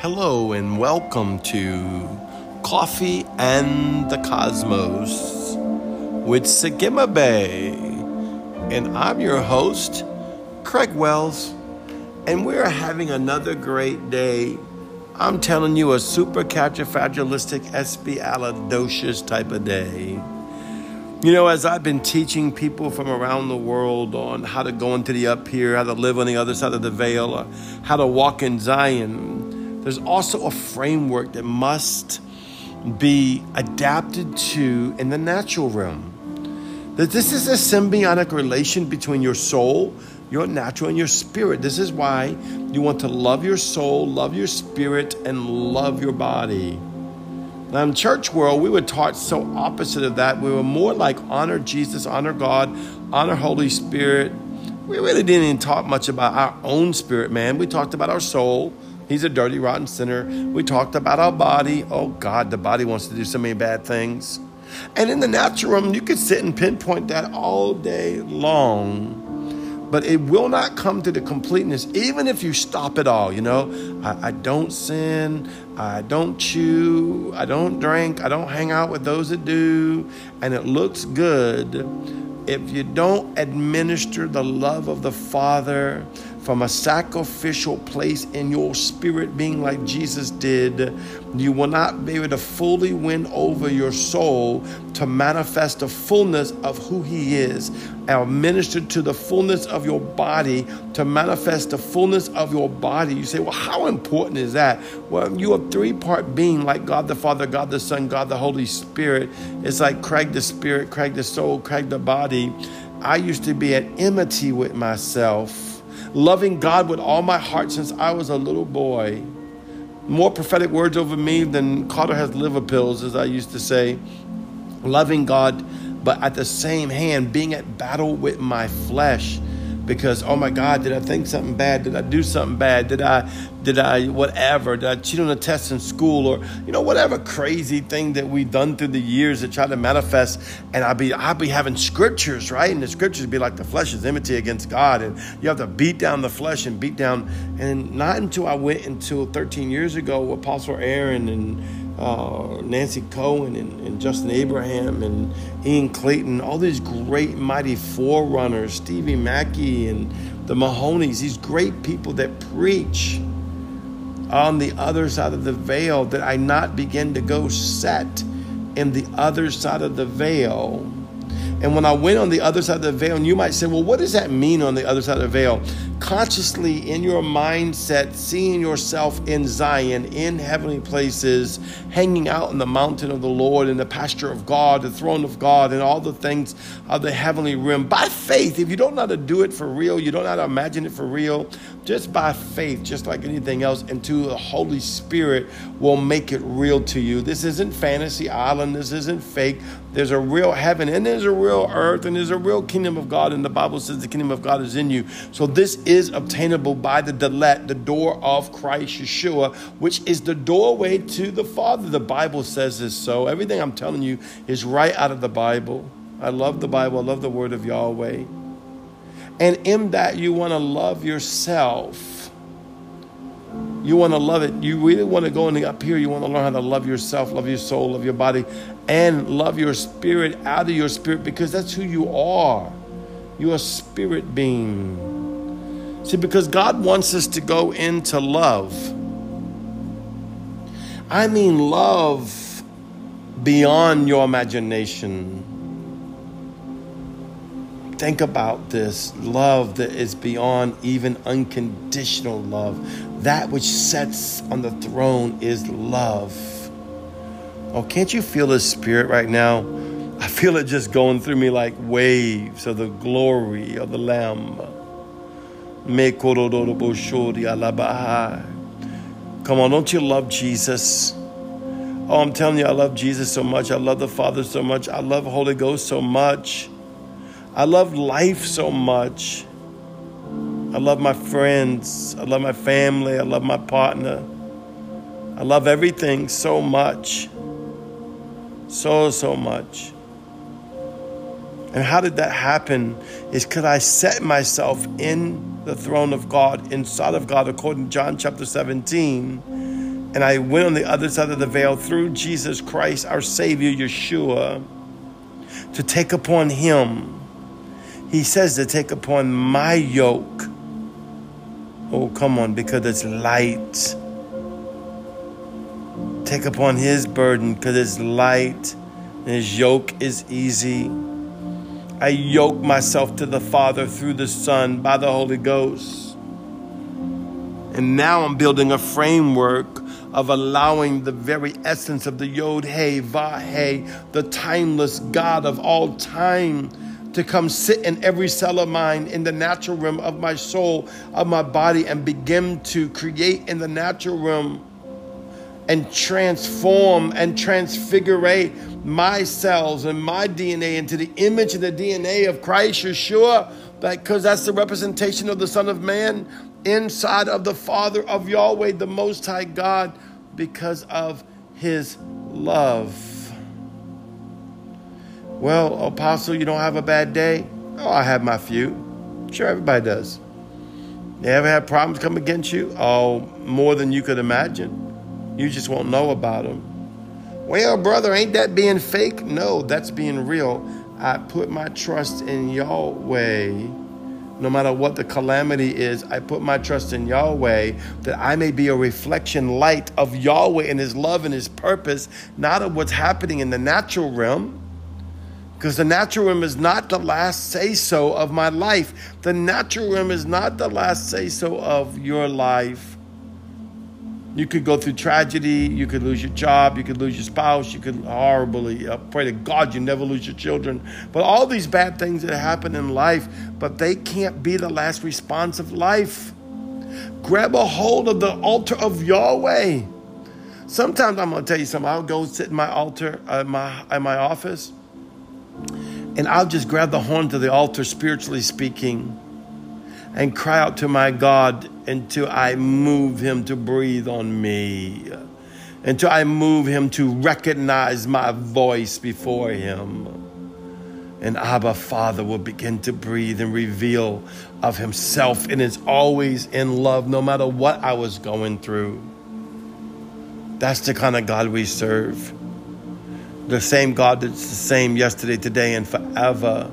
Hello and welcome to Coffee and the Cosmos with Sagima Bay. And I'm your host, Craig Wells, and we're having another great day. I'm telling you, a super fragilistic espialidocious type of day. You know, as I've been teaching people from around the world on how to go into the up here, how to live on the other side of the veil, how to walk in Zion, there's also a framework that must be adapted to in the natural realm. That this is a symbiotic relation between your soul, your natural, and your spirit. This is why you want to love your soul, love your spirit, and love your body. Now, in church world, we were taught so opposite of that. We were more like honor Jesus, honor God, honor Holy Spirit. We really didn't even talk much about our own spirit, man. We talked about our soul. He's a dirty, rotten sinner. We talked about our body. Oh, God, the body wants to do so many bad things. And in the natural realm, you could sit and pinpoint that all day long but it will not come to the completeness even if you stop it all you know I, I, don't sin i don't chew i don't drink i don't hang out with those that do and it looks good if you don't administer the love of the father from a sacrificial place in your spirit being like Jesus did, you will not be able to fully win over your soul to manifest the fullness of who He is and minister to the fullness of your body to manifest the fullness of your body. You say, well, how important is that? Well, you are three part being like God the Father, God the Son, God the Holy Spirit. It's like Craig the Spirit, Craig the soul, Craig the body. I used to be at enmity with myself loving God with all my heart since I was a little boy. More prophetic words over me than Carter has liver pills, as I used to say. Loving God, but at the same hand, being at battle with my flesh because oh my God, did I think something bad? Did I do something bad? Did I did I whatever? Did I cheat on a test in school or you know whatever crazy thing that we've done through the years that try to manifest? And I'd be I'd be having scriptures right, and the scriptures be like the flesh is enmity against God, and you have to beat down the flesh and beat down. And not until I went until 13 years ago with Apostle Aaron and uh, Nancy Coen and, and, Justin Abraham and Ian Clayton, all these great, mighty forerunners, Stevie Mackey and the Mahonies, these great people that preach on the other side of the veil, that I not begin to go set in the other side of the veil. And when I went on the other side of the veil, and you might say, well, what does that mean on the other side of the veil? consciously in your mindset, seeing yourself in Zion, in heavenly places, hanging out in the mountain of the Lord, in the pasture of God, the throne of God, and all the things of the heavenly realm. By faith, if you don't know how to do it for real, you don't know how to imagine it for real, just by faith, just like anything else, into the Holy Spirit will make it real to you. This isn't fantasy island, this isn't fake. There's a real heaven and there's a real earth and there's a real kingdom of God, and the Bible says the kingdom of God is in you. So this is obtainable by the Dalet, the door of Christ Yeshua, which is the doorway to the Father. The Bible says this so. Everything I'm telling you is right out of the Bible. I love the Bible, I love the word of Yahweh. And in that, you want to love yourself. You want to love it. You really want to go in the up here. You want to learn how to love yourself, love your soul, love your body, and love your spirit out of your spirit because that's who you are. You're a spirit being. See, because God wants us to go into love. I mean, love beyond your imagination. Think about this love that is beyond even unconditional love. That which sits on the throne is love. Oh, can't you feel the spirit right now? I feel it just going through me like waves of the glory of the Lamb. Come on, don't you love Jesus? Oh, I'm telling you, I love Jesus so much. I love the Father so much. I love Holy Ghost so much. I love life so much. I love my friends. I love my family. I love my partner. I love everything so much. So, so much. And how did that happen? Is because I set myself in the throne of God, inside of God, according to John chapter 17. And I went on the other side of the veil through Jesus Christ, our Savior, Yeshua, to take upon Him. He says to take upon my yoke. Oh, come on, because it's light. Take upon His burden because it's light and His yoke is easy. I yoke myself to the Father through the Son by the Holy Ghost. And now I'm building a framework of allowing the very essence of the Yod He Vah He, the timeless God of all time, to come sit in every cell of mine in the natural realm of my soul, of my body, and begin to create in the natural realm and transform and transfigure my cells and my DNA into the image of the DNA of Christ Yeshua, because that's the representation of the Son of Man inside of the Father of Yahweh, the Most High God, because of his love. Well, Apostle, you don't have a bad day? Oh, I have my few. Sure, everybody does. You ever had problems come against you? Oh, more than you could imagine. You just won't know about them. Well, brother, ain't that being fake? No, that's being real. I put my trust in Yahweh no matter what the calamity is, I put my trust in Yahweh that I may be a reflection light of Yahweh and His love and His purpose, not of what's happening in the natural realm. Because the natural realm is not the last say so of my life. The natural realm is not the last say so of your life. You could go through tragedy. You could lose your job. You could lose your spouse. You could horribly uh, pray to God you never lose your children. But all these bad things that happen in life, but they can't be the last response of life. Grab a hold of the altar of Yahweh. Sometimes I'm going to tell you something. I'll go sit in my altar at my, at my office, and I'll just grab the horn to the altar, spiritually speaking and cry out to my God until I move him to breathe on me, until I move him to recognize my voice before him. And Abba Father will begin to breathe and reveal of himself and is always in love no matter what I was going through. That's the kind of God we serve. The same God that's the same yesterday, today, and forever.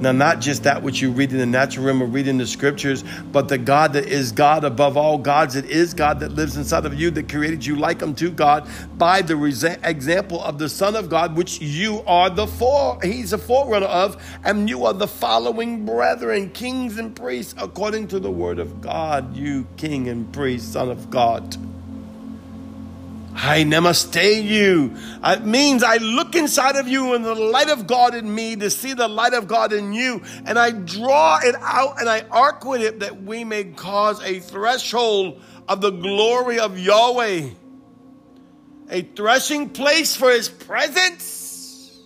Now, not just that which you read in the natural realm or read in the scriptures, but the God that is God above all gods. It is God that lives inside of you, that created you like unto God by the example of the Son of God, which you are the for. He's a forerunner of, and you are the following brethren, kings and priests, according to the word of God. You, king and priest, Son of God. I namaste you. It means I look inside of you and the light of God in me to see the light of God in you. And I draw it out and I arc with it that we may cause a threshold of the glory of Yahweh, a threshing place for his presence.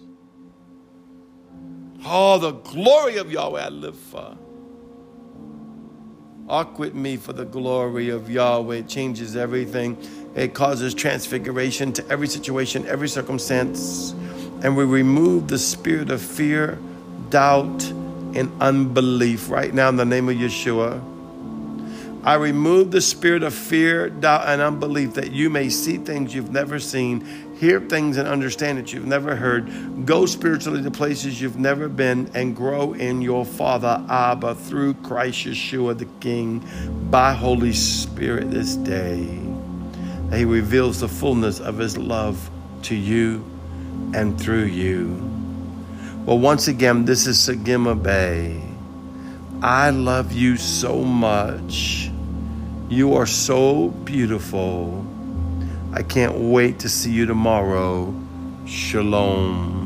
Oh, the glory of Yahweh I live for. Arc with me for the glory of Yahweh. It changes everything. It causes transfiguration to every situation, every circumstance. And we remove the spirit of fear, doubt, and unbelief right now in the name of Yeshua. I remove the spirit of fear, doubt, and unbelief that you may see things you've never seen, hear things and understand that you've never heard, go spiritually to places you've never been, and grow in your Father Abba through Christ Yeshua the King by Holy Spirit this day. He reveals the fullness of His love to you and through you. Well, once again, this is Sagima Bay. I love you so much. You are so beautiful. I can't wait to see you tomorrow. Shalom.